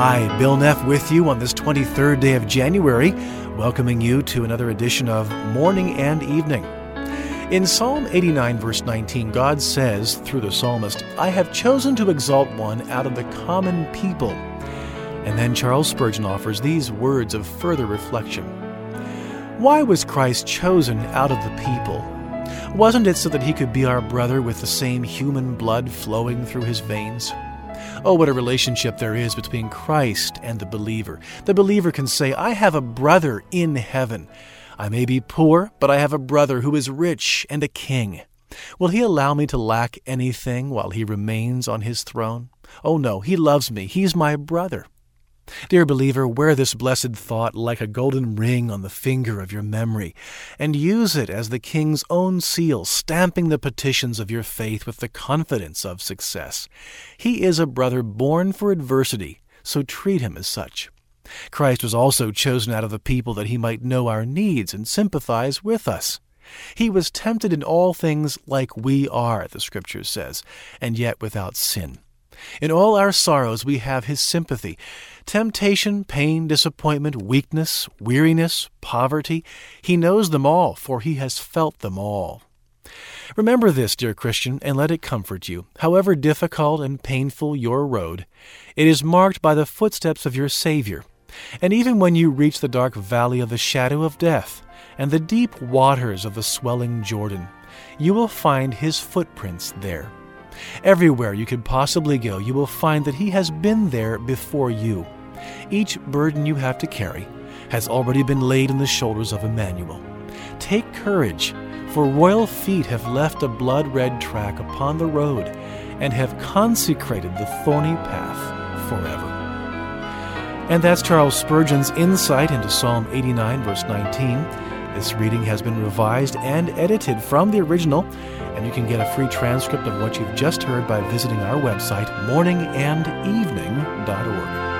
Hi, Bill Neff with you on this 23rd day of January, welcoming you to another edition of Morning and Evening. In Psalm 89, verse 19, God says through the psalmist, I have chosen to exalt one out of the common people. And then Charles Spurgeon offers these words of further reflection Why was Christ chosen out of the people? Wasn't it so that he could be our brother with the same human blood flowing through his veins? Oh, what a relationship there is between Christ and the believer. The believer can say, I have a brother in heaven. I may be poor, but I have a brother who is rich and a king. Will he allow me to lack anything while he remains on his throne? Oh, no, he loves me. He's my brother. Dear believer, wear this blessed thought like a golden ring on the finger of your memory, and use it as the King's own seal, stamping the petitions of your faith with the confidence of success. He is a brother born for adversity, so treat him as such. Christ was also chosen out of the people that he might know our needs and sympathize with us. He was tempted in all things like we are, the Scripture says, and yet without sin. In all our sorrows we have his sympathy. Temptation, pain, disappointment, weakness, weariness, poverty, he knows them all, for he has felt them all. Remember this, dear Christian, and let it comfort you. However difficult and painful your road, it is marked by the footsteps of your Savior. And even when you reach the dark valley of the shadow of death and the deep waters of the swelling Jordan, you will find his footprints there. Everywhere you could possibly go, you will find that He has been there before you. Each burden you have to carry has already been laid in the shoulders of Emmanuel. Take courage, for royal feet have left a blood red track upon the road and have consecrated the thorny path forever. And that's Charles Spurgeon's insight into Psalm 89, verse 19. This reading has been revised and edited from the original and you can get a free transcript of what you've just heard by visiting our website, morningandevening.org.